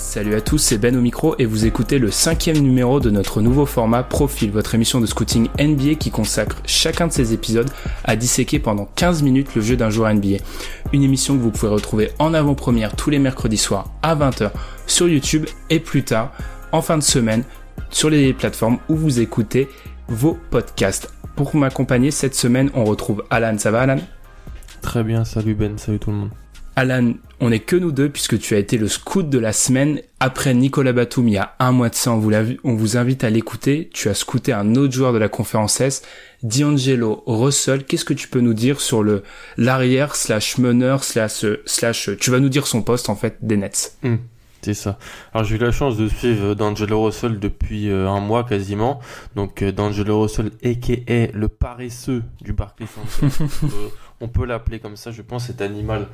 Salut à tous, c'est Ben au micro et vous écoutez le cinquième numéro de notre nouveau format Profil, votre émission de scouting NBA qui consacre chacun de ses épisodes à disséquer pendant 15 minutes le jeu d'un joueur NBA. Une émission que vous pouvez retrouver en avant-première tous les mercredis soirs à 20h sur YouTube et plus tard, en fin de semaine, sur les plateformes où vous écoutez vos podcasts. Pour m'accompagner cette semaine, on retrouve Alan. Ça va Alan? Très bien, salut Ben, salut tout le monde. Alan, on n'est que nous deux puisque tu as été le scout de la semaine après Nicolas Batum il y a un mois de ça. On vous, on vous invite à l'écouter. Tu as scouté un autre joueur de la conférence S, D'Angelo Russell. Qu'est-ce que tu peux nous dire sur le l'arrière slash meneur slash slash tu vas nous dire son poste en fait des Nets. Hmm, c'est ça. Alors j'ai eu la chance de suivre D'Angelo Russell depuis euh, un mois quasiment. Donc euh, D'Angelo Russell, a.k.a. le paresseux du Barclays Center. on peut l'appeler comme ça, je pense, cet animal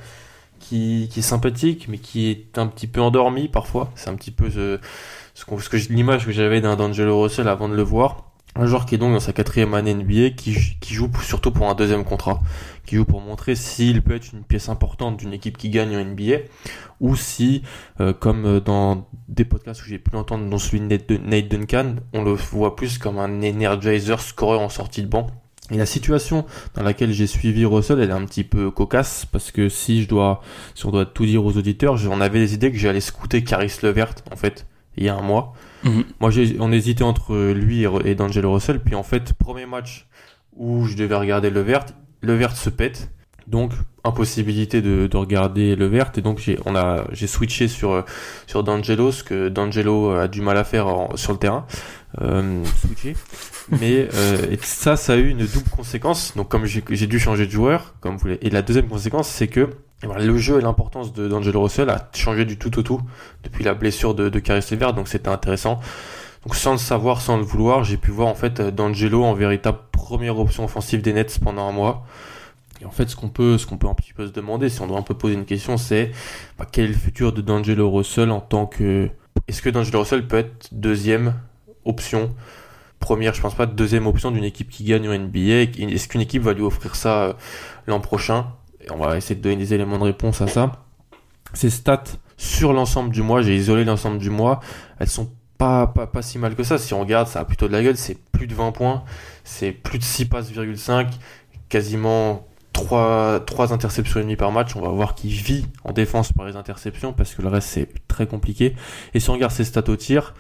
qui, est sympathique, mais qui est un petit peu endormi parfois. C'est un petit peu ce, ce, que, l'image que j'avais d'un D'Angelo Russell avant de le voir. Un joueur qui est donc dans sa quatrième année NBA, qui, qui joue surtout pour un deuxième contrat, qui joue pour montrer s'il peut être une pièce importante d'une équipe qui gagne en NBA, ou si, euh, comme dans des podcasts où j'ai pu l'entendre, dont celui de Nate Duncan, on le voit plus comme un energizer scoreur en sortie de banc, et la situation dans laquelle j'ai suivi Russell, elle est un petit peu cocasse parce que si je dois, si on doit tout dire aux auditeurs, on avait des idées que j'allais scouter Caris Levert en fait il y a un mois. Mhm. Moi, j'ai, on hésitait entre lui et, D'Angelo Russell. Puis en fait, premier match où je devais regarder Levert, Levert se pète, donc impossibilité de, de regarder Levert et donc j'ai, on a, j'ai switché sur sur D'Angelo, ce que D'Angelo a du mal à faire sur le terrain. Euh, switcher. Mais euh, et ça, ça a eu une double conséquence. Donc comme j'ai dû changer de joueur, comme vous. Et la deuxième conséquence, c'est que le jeu et l'importance de d'Angelo Russell a changé du tout au tout depuis la blessure de, de Caris Levert. Donc c'était intéressant. Donc sans le savoir, sans le vouloir, j'ai pu voir en fait D'Angelo en véritable première option offensive des Nets pendant un mois. En fait, ce qu'on peut, ce qu'on peut un petit peu se demander, si on doit un peu poser une question, c'est bah, quel est le futur de D'Angelo Russell en tant que, est-ce que D'Angelo Russell peut être deuxième option première, je pense pas, deuxième option d'une équipe qui gagne en NBA. Est-ce qu'une équipe va lui offrir ça euh, l'an prochain? On va essayer de donner des éléments de réponse à ça. Ces stats sur l'ensemble du mois, j'ai isolé l'ensemble du mois, elles sont pas, pas, pas si mal que ça. Si on regarde, ça a plutôt de la gueule. C'est plus de 20 points, c'est plus de 6 passes, quasiment 3, 3 interceptions et demie par match. On va voir qu'il vit en défense par les interceptions parce que le reste c'est très compliqué. Et si on regarde ses stats au tir,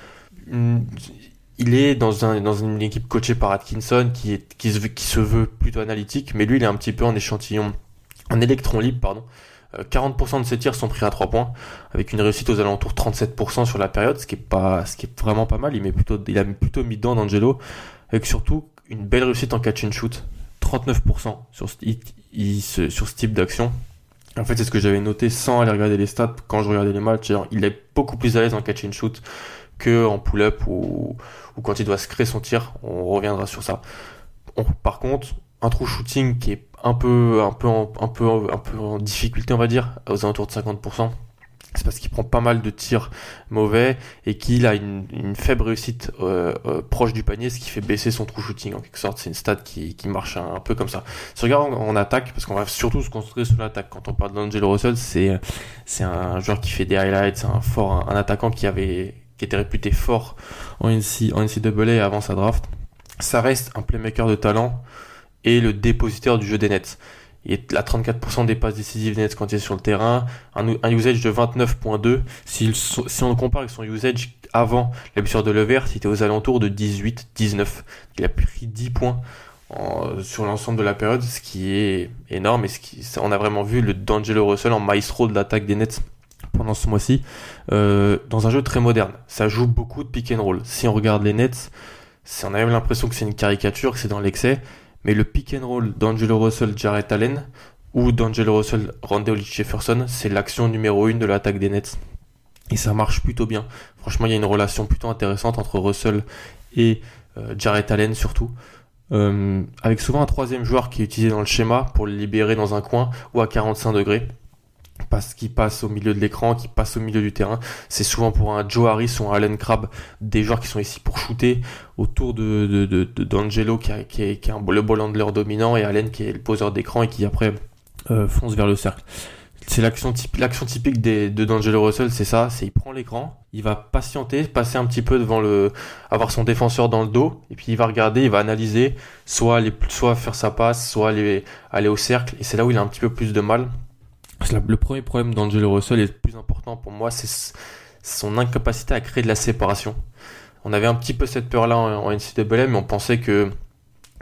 hmm, il est dans, un, dans une équipe coachée par Atkinson qui, qui, qui se veut plutôt analytique, mais lui il est un petit peu en échantillon, en électron libre, pardon. 40% euh, de ses tirs sont pris à 3 points, avec une réussite aux alentours 37% sur la période, ce qui est pas, ce qui est vraiment pas mal. Il met plutôt, il a plutôt mis dedans d'Angelo, avec surtout une belle réussite en catch and shoot, 39% sur, ce type d'action. En fait, c'est ce que j'avais noté sans aller regarder les stats quand je regardais les matchs. Il est beaucoup plus à l'aise en catch and shoot que en pull-up ou, quand il doit se créer son tir. On reviendra sur ça. par contre, un true shooting qui est un peu, un peu, un peu, un peu en difficulté, on va dire, aux alentours de 50%. C'est parce qu'il prend pas mal de tirs mauvais et qu'il a une, faible réussite euh, euh, proche du panier, ce qui fait baisser son true shooting en quelque sorte. C'est une stat qui, qui marche un, peu comme ça. Si on regarde en, attaque, parce qu'on va surtout se concentrer sur l'attaque. Quand on parle d'Angelo Russell, c'est c'est un joueur qui fait des highlights, un fort, un attaquant qui avait qui était réputé fort en, NC, en NCAA avant sa draft. Ça reste un playmaker de talent et le dépositaire du jeu des Nets. Il est à 34% des passes décisives des Nets quand il est sur le terrain, un, usage de 29.2. Si, on le compare avec son usage avant la blessure de Levert, c'était aux alentours de 18-19. Il a pris 10 points sur l'ensemble de la période, ce qui est énorme et on a vraiment vu le D'Angelo Russell en maestro de l'attaque des Nets pendant ce mois-ci, euh, dans un jeu très moderne. Ça joue beaucoup de pick and roll. Si on regarde les Nets, on a même l'impression que c'est une caricature, que c'est dans l'excès. Mais le pick and roll d'Angelo Russell, Jarrett Allen, ou d'Angelo Russell, Randall Jefferson, c'est l'action numéro une de l'attaque des Nets. Et ça marche plutôt bien. Franchement, il y a une relation plutôt intéressante entre Russell et euh, Allen surtout. Euh, avec souvent un troisième joueur qui est utilisé dans le schéma pour le libérer dans un coin ou à 45 degrés parce qu'il passe au milieu de l'écran, qui passe au milieu du terrain. C'est souvent pour un Joe Harris ou un Allen Crabbe, des joueurs qui sont ici pour shooter autour de, de, d'Angelo qui, qui, est, qui est le ball handler dominant et Allen qui est le poseur d'écran et qui après euh, fonce vers le cercle. C'est l'action typique, l'action typique des, de D'Angelo Russell, c'est ça, c'est il prend l'écran, il va patienter, passer un petit peu devant le, avoir son défenseur dans le dos, et puis il va regarder, il va analyser, soit aller, soit faire sa passe, soit aller, aller au cercle, et c'est là où il a un petit peu plus de mal. Le premier problème d'Angelo Russell est le plus important pour moi, c'est son incapacité à créer de la séparation. On avait un petit peu cette peur-là en, NCAA, mais on pensait que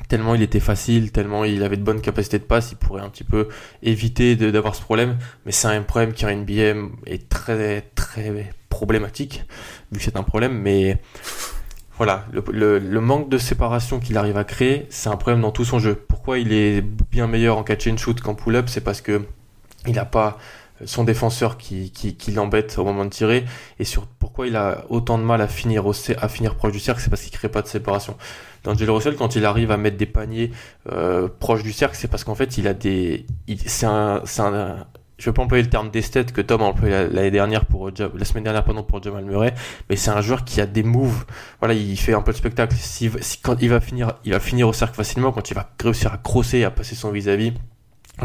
tellement il était facile, tellement il avait de bonnes capacités de passe, il pourrait un petit peu éviter d'avoir ce problème. Mais c'est un problème qui en NBA est très très problématique, vu que c'est un problème. Mais voilà, le, le, manque de séparation qu'il arrive à créer, c'est un problème dans tout son jeu. Pourquoi il est bien meilleur en catch and shoot qu'en pull-up C'est parce que il n'a pas son défenseur qui, l'embête au moment de tirer et sur pourquoi il a autant de mal à finir au, à finir proche du cercle c'est parce qu'il crée pas de séparation D'Angelo Russell, quand il arrive à mettre des paniers euh, proches du cercle, c'est parce qu'en fait, il a des, c'est un, un, je vais pas employer le terme d'esthète que Tom a employé l'année dernière pour la semaine dernière pardon pour Jamal Murray, mais c'est un joueur qui a des moves. Voilà, il fait un peu de spectacle. Si, quand il va finir, il va finir au cercle facilement quand il va réussir à crosser à passer son vis-à-vis. quand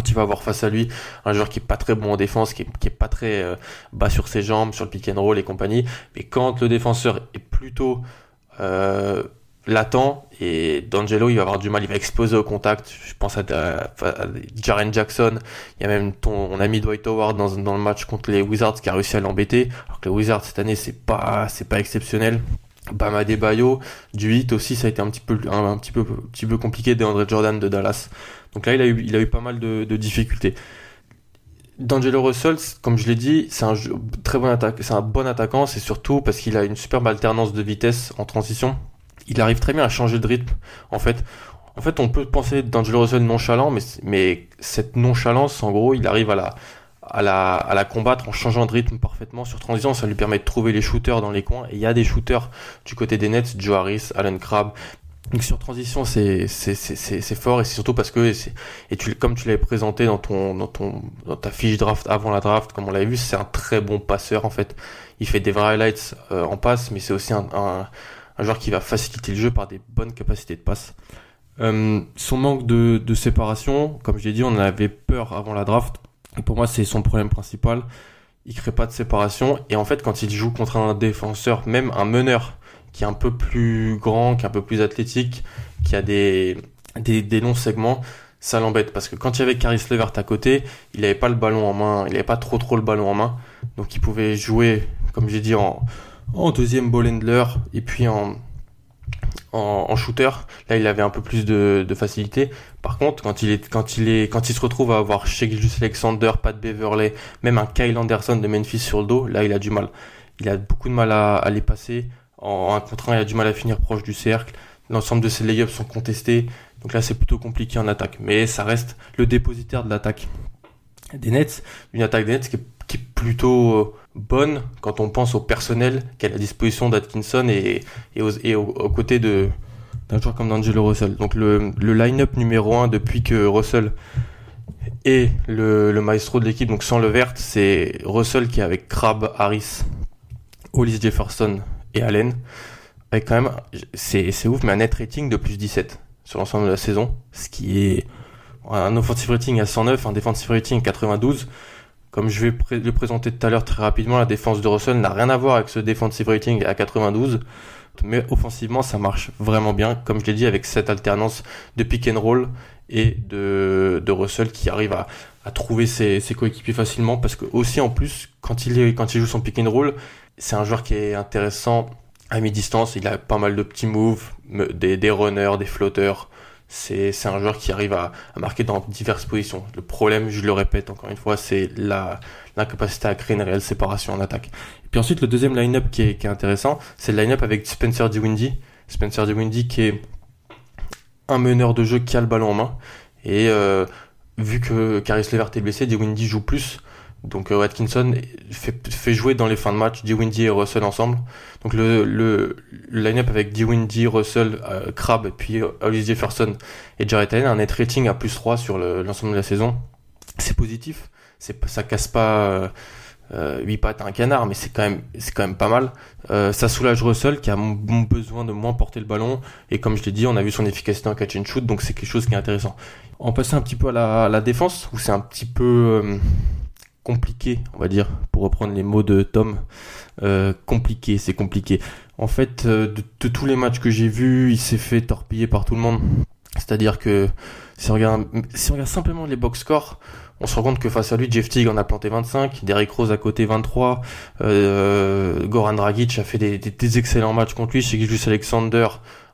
il va avoir face à lui un joueur qui est pas très bon en défense, qui est, pas très euh, bas sur ses jambes, sur le pick and roll et compagnie, mais quand le défenseur est plutôt euh, latent et D'Angelo il va avoir du mal, il va exploser au contact. Je pense à, Jaren Jackson, il y a même ton ami Dwight Howard dans, le match contre les Wizards qui a réussi à l'embêter. Alors que les Wizards cette année c'est pas c'est pas exceptionnel. Bama Bayo, du hit aussi ça a été un petit peu un, petit peu un petit peu compliqué d'Andre Jordan de Dallas. Donc là il a eu il a eu pas mal de, difficultés. D'Angelo Russell, comme je l'ai dit, c'est un très bon c'est un bon attaquant, c'est surtout parce qu'il a une superbe alternance de vitesse en transition il arrive très bien à changer de rythme. En fait, en fait, on peut penser d'Angelo Russell nonchalant, mais, mais cette nonchalance, en gros, il arrive à la, à la, à la combattre en changeant de rythme parfaitement. Sur transition, ça lui permet de trouver les shooters dans les coins. Et il y a des shooters du côté des Nets, Joe Harris, Alan Crabb. Donc sur transition, c'est c'est fort et c'est surtout parce que et tu comme tu l'avais présenté dans ton dans ton dans ta fiche draft avant la draft, comme on l'avait vu, c'est un très bon passeur en fait. Il fait des vrais highlights euh, en passe, mais c'est aussi un, un un joueur qui va faciliter le jeu par des bonnes capacités de passe. Euh, son manque de, de, séparation, comme je l'ai dit, on en avait peur avant la draft. Et pour moi, c'est son problème principal. Il crée pas de séparation. Et en fait, quand il joue contre un défenseur, même un meneur, qui est un peu plus grand, qui est un peu plus athlétique, qui a des, des, longs segments, ça l'embête. Parce que quand il y avait Caris Levert à côté, il n'avait pas le ballon en main, il n'avait pas trop trop le ballon en main. Donc il pouvait jouer, comme j'ai dit, en, en deuxième ball handler et puis en, en, shooter. Là, il avait un peu plus de, de, facilité. Par contre, quand il est, quand il est, quand il se retrouve à avoir Shea Alexander, Pat Beverley, même un Kyle Anderson de Memphis sur le dos, là, il a du mal. Il a beaucoup de mal à, à les passer. En contre un, il a du mal à finir proche du cercle. L'ensemble de ses layups sont contestés. Donc là, c'est plutôt compliqué en attaque. Mais ça reste le dépositaire de l'attaque des Nets. Une attaque des Nets qui est, plutôt euh, bonne quand on pense au personnel qu'à la disposition d'Atkinson et, aux, côtés d'un joueur comme D'Angelo Russell. Donc le, line-up numéro 1 depuis que Russell est le, le maestro de l'équipe, donc sans le vert, c'est Russell qui est avec Crabbe, Harris, Hollis Jefferson et Allen. Avec quand même, c'est, c'est ouf, mais un net rating de plus 17 sur l'ensemble de la saison, ce qui est un offensive rating à 109, un defensive rating à 92. Comme je vais le présenter tout à l'heure très rapidement, la défense de Russell n'a rien à voir avec ce defensive rating à 92. Mais offensivement, ça marche vraiment bien, comme je l'ai dit, avec cette alternance de pick and roll et de, Russell qui arrive à, trouver ses, coéquipiers facilement. Parce que aussi en plus, quand il, quand il joue son pick and roll, c'est un joueur qui est intéressant à mi-distance. Il a pas mal de petits moves, des, runners, des flotteurs c'est un joueur qui arrive à, marquer dans diverses positions. Le problème, je le répète encore une fois, c'est l'incapacité à créer une réelle séparation en attaque. Et puis ensuite, le deuxième line-up qui est, intéressant, c'est le line-up avec Spencer Dinwiddie, Spencer Dinwiddie qui est un meneur de jeu qui a le ballon en main. Et euh, vu que Caris Levert est blessé, Dinwiddie joue plus. Donc euh, Atkinson fait, fait, jouer dans les fins de match Windy et Russell ensemble. Donc le, line-up avec Windy, Russell, euh, Crabbe, puis Alice Jefferson et Jared Allen, un net rating à plus 3 sur l'ensemble de la saison. C'est positif, ça casse pas euh, 8 euh, pattes à un canard, mais c'est quand même quand même pas mal. Euh, ça soulage Russell qui a besoin de moins porter le ballon et comme je l'ai dit, on a vu son efficacité en catch and shoot, donc c'est quelque chose qui est intéressant. On passe un petit peu à la, à la défense où c'est un petit peu euh, compliqué, on va dire, pour reprendre les mots de Tom. Euh, compliqué, c'est compliqué. En fait, euh, de, tous les matchs que j'ai vus, il s'est fait torpiller par tout le monde. C'est-à-dire que si on regarde, simplement les box scores, on se rend compte que face à lui, Jeff Teague en a planté 25, Derrick Rose à côté 23, euh, Goran Dragic a fait des, excellents matchs contre lui, Shigijus Alexander,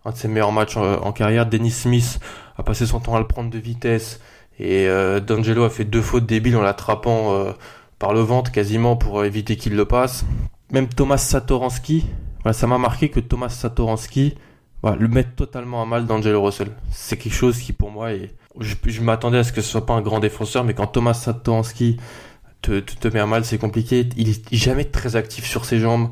un de ses meilleurs matchs en, en, carrière, Dennis Smith a passé son temps à le prendre de vitesse, et euh, D'Angelo a fait deux fautes débiles en l'attrapant euh, par le ventre quasiment pour éviter qu'il le passe. Même Thomas Satoransky, voilà, ça m'a marqué que Thomas Satoransky voilà, le met totalement à mal d'Angelo Russell. C'est quelque chose qui pour moi est... Je, je m'attendais à ce que ce soit pas un grand défenseur, mais quand Thomas Satoransky te, te, te met à mal, c'est compliqué. Il est jamais très actif sur ses jambes.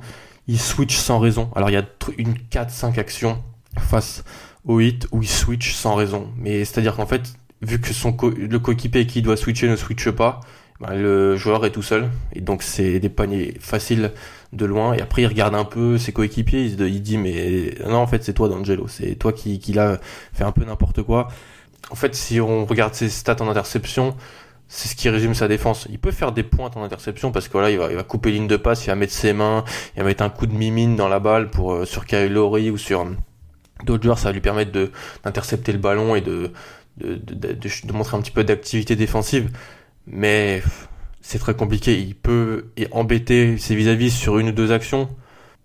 Il switch sans raison. Alors il y a une 4-5 actions face au hit où il switch sans raison. Mais c'est-à-dire qu'en fait, vu que son le coéquipier qui doit switcher ne switche pas, ben, le joueur est tout seul. Et donc c'est des paniers faciles de loin. Et après il regarde un peu ses coéquipiers, il, il dit mais non en fait c'est toi D'Angelo, c'est toi qui, qui l'a fait un peu n'importe quoi. En fait si on regarde ses stats en interception, c'est ce qui résume sa défense. Il peut faire des pointes en interception parce que voilà, il va, il va couper ligne de passe, il va mettre ses mains, il va mettre un coup de mimine dans la balle pour euh, sur Kyle ou sur d'autres joueurs, ça va lui permettre de d'intercepter le ballon et de de, de, de, montrer un petit peu d'activité défensive, mais c'est très compliqué. Il peut embêter ses vis-à-vis sur une ou deux actions,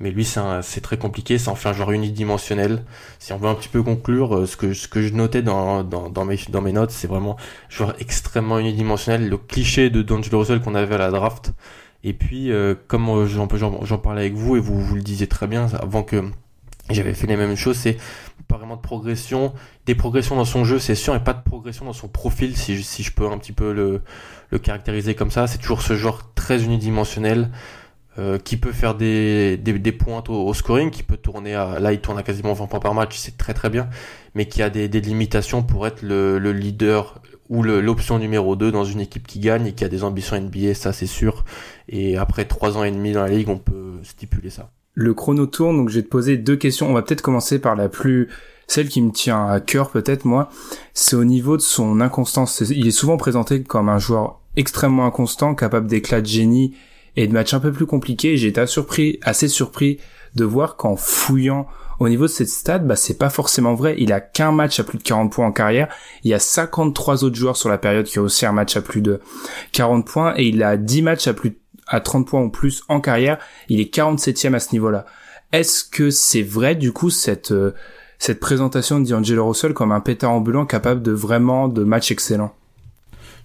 mais lui c'est très compliqué, ça en fait un joueur unidimensionnel. Si on veut un petit peu conclure, euh, ce que, ce que je notais dans, dans, dans, mes, dans mes notes, c'est vraiment un joueur extrêmement unidimensionnel, le cliché de D'Angelo Russell qu'on avait à la draft. Et puis, euh, comme euh, j'en parlais avec vous, et vous, vous le disiez très bien, avant que j'avais fait les mêmes choses, c'est pas vraiment de progression, des progressions dans son jeu, c'est sûr, et pas de progression dans son profil, si je, si je peux un petit peu le, le caractériser comme ça. C'est toujours ce genre très unidimensionnel euh, qui peut faire des, des, des pointes au, scoring, qui peut tourner à, là il tourne à quasiment 20 points par match, c'est très très bien, mais qui a des, des limitations pour être le, le leader ou l'option numéro 2 dans une équipe qui gagne et qui a des ambitions NBA, ça c'est sûr. Et après trois ans et demi dans la ligue, on peut stipuler ça le chrono tourne, donc je vais poser deux questions. On va peut-être commencer par la plus, celle qui me tient à cœur peut-être moi. C'est au niveau de son inconstance. Il est souvent présenté comme un joueur extrêmement inconstant, capable d'éclats de génie et de matchs un peu plus compliqués. J'ai été surpris, assez surpris de voir qu'en fouillant au niveau de cette stade, bah c'est pas forcément vrai. Il a qu'un match à plus de 40 points en carrière. Il y a 53 autres joueurs sur la période qui ont aussi un match à plus de 40 points et il a 10 matchs à plus de à 30 points ou plus en carrière, il est 47e à ce niveau-là. Est-ce que c'est vrai du coup cette euh, cette présentation de D'Angelo Russell comme un pétard ambulant capable de vraiment de matchs excellents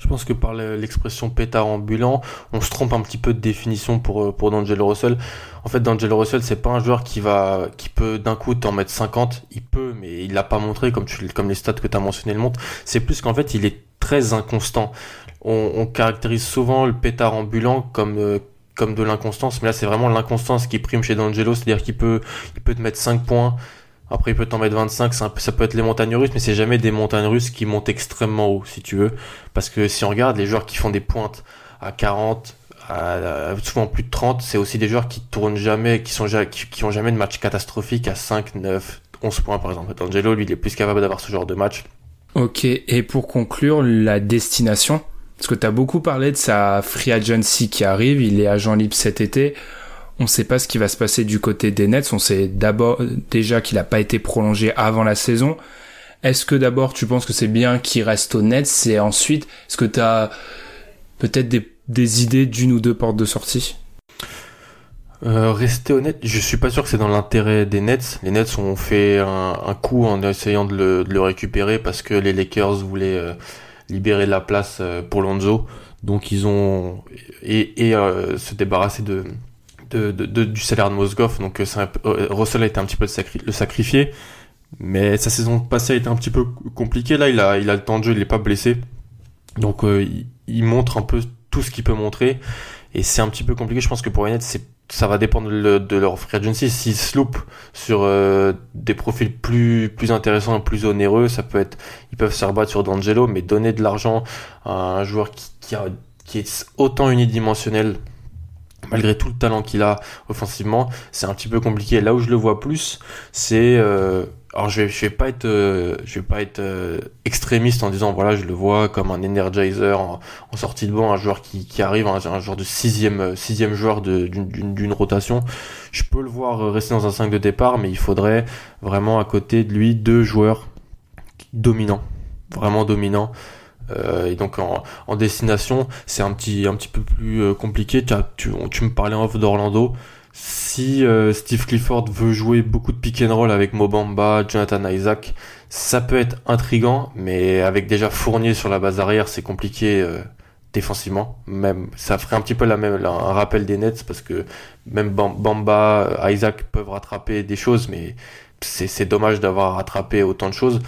je pense que par l'expression pétard ambulant, on se trompe un petit peu de définition pour euh, pour D'Angelo Russell. En fait, D'Angelo Russell, c'est pas un joueur qui va qui peut d'un coup t'en mettre 50, il peut mais il l'a pas montré comme tu comme les stats que tu as mentionné le montrent. C'est plus qu'en fait, il est très inconstant on, caractérise souvent le pétard ambulant comme euh, comme de l'inconstance, mais là c'est vraiment l'inconstance qui prime chez D'Angelo, c'est-à-dire qu'il peut il peut te mettre 5 points, après il peut t'en mettre 25, ça, ça peut être les montagnes russes, mais c'est jamais des montagnes russes qui montent extrêmement haut, si tu veux, parce que si on regarde les joueurs qui font des pointes à 40, à, souvent plus de 30, c'est aussi des joueurs qui tournent jamais, qui sont qui, qui ont jamais de match catastrophique à 5, 9, 11 points par exemple. D'Angelo, lui, il est plus capable d'avoir ce genre de match. Ok, et pour conclure, la destination? Parce que tu as beaucoup parlé de sa free agency qui arrive, il est agent libre cet été. On ne sait pas ce qui va se passer du côté des Nets. On sait déjà qu'il n'a pas été prolongé avant la saison. Est-ce que d'abord tu penses que c'est bien qu'il reste aux Nets et ensuite est-ce que tu as peut-être des, idées d'une ou deux portes de sortie? Euh, rester honnête, je suis pas sûr que c'est dans l'intérêt des Nets. Les Nets ont fait un, coup en essayant de le, récupérer parce que les Lakers voulaient euh, libérer la place euh, pour Lonzo. Donc ils ont et, et euh, se débarrasser de de, de, du salaire de Mosgov. Donc un Russell a été un petit peu le, sacrifié. Mais sa saison passée a été un petit peu compliquée. Là, il a, il a le temps de jeu, il n'est pas blessé. Donc il, il, montre un peu tout ce qu'il peut montrer. Et c'est un petit peu compliqué. Je pense que pour Yannet, c'est ça va dépendre de, leur free agency. S'ils se loupent sur euh, des profils plus plus intéressants, plus onéreux, ça peut être, ils peuvent se rebattre sur D'Angelo, mais donner de l'argent à un joueur qui, qui, qui est autant unidimensionnel, malgré tout le talent qu'il a offensivement, c'est un petit peu compliqué. Là où je le vois plus, c'est euh, alors je vais je vais pas être euh, je vais pas être euh, extrémiste en disant voilà je le vois comme un energizer en, sortie de banc un joueur qui, qui arrive un, un joueur de sixième euh, sixième joueur d'une rotation. Je peux le voir rester dans un 5 de départ mais il faudrait vraiment à côté de lui deux joueurs dominants vraiment dominants. Euh, et donc en, en destination c'est un petit un petit peu plus compliqué. Tu, tu, tu me parlais en off d'Orlando si euh, Steve Clifford veut jouer beaucoup de pick and roll avec Mobamba, Jonathan Isaac, ça peut être intrigant, mais avec déjà Fournier sur la base arrière, c'est compliqué euh, défensivement. Même ça ferait un petit peu la même un rappel des Nets parce que même Bamba, Isaac peuvent rattraper des choses, mais c'est dommage d'avoir rattrapé autant de choses.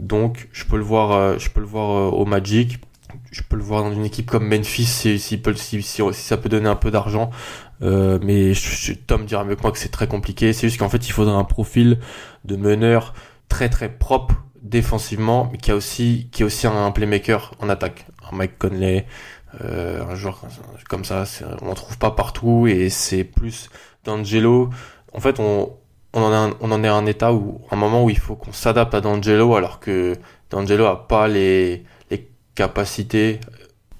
Donc je peux le voir, euh, je peux le voir au Magic je peux le voir dans une équipe comme Memphis si, si, ça peut donner un peu d'argent. Euh, mais je, Tom dira mieux que moi que c'est très compliqué. C'est juste qu'en fait, il faudrait un profil de meneur très très propre défensivement, mais qui a aussi qui est aussi un playmaker en attaque. Un Mike Conley, euh, un joueur comme ça, on en trouve pas partout et c'est plus d'Angelo. En fait, on on en, a on en est à un état où un moment où il faut qu'on s'adapte à D'Angelo alors que D'Angelo a pas les les capacités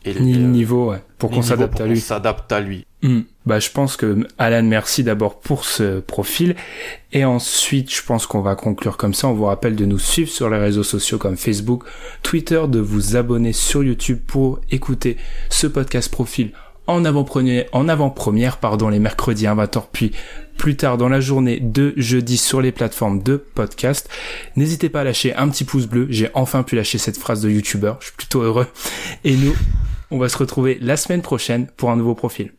et ni le niveau ouais, pour qu'on s'adapte à lui. S'adapte à lui. Hmm. Bah, je pense que Alan, merci d'abord pour ce profil. Et ensuite, je pense qu'on va conclure comme ça. On vous rappelle de nous suivre sur les réseaux sociaux comme Facebook, Twitter, de vous abonner sur YouTube pour écouter ce podcast profil en avant-première, pardon, les mercredis à 20h, puis plus tard dans la journée de jeudi sur les plateformes de podcast. N'hésitez pas à lâcher un petit pouce bleu. J'ai enfin pu lâcher cette phrase de youtubeur. Je suis plutôt heureux. Et nous, on va se retrouver la semaine prochaine pour un nouveau profil.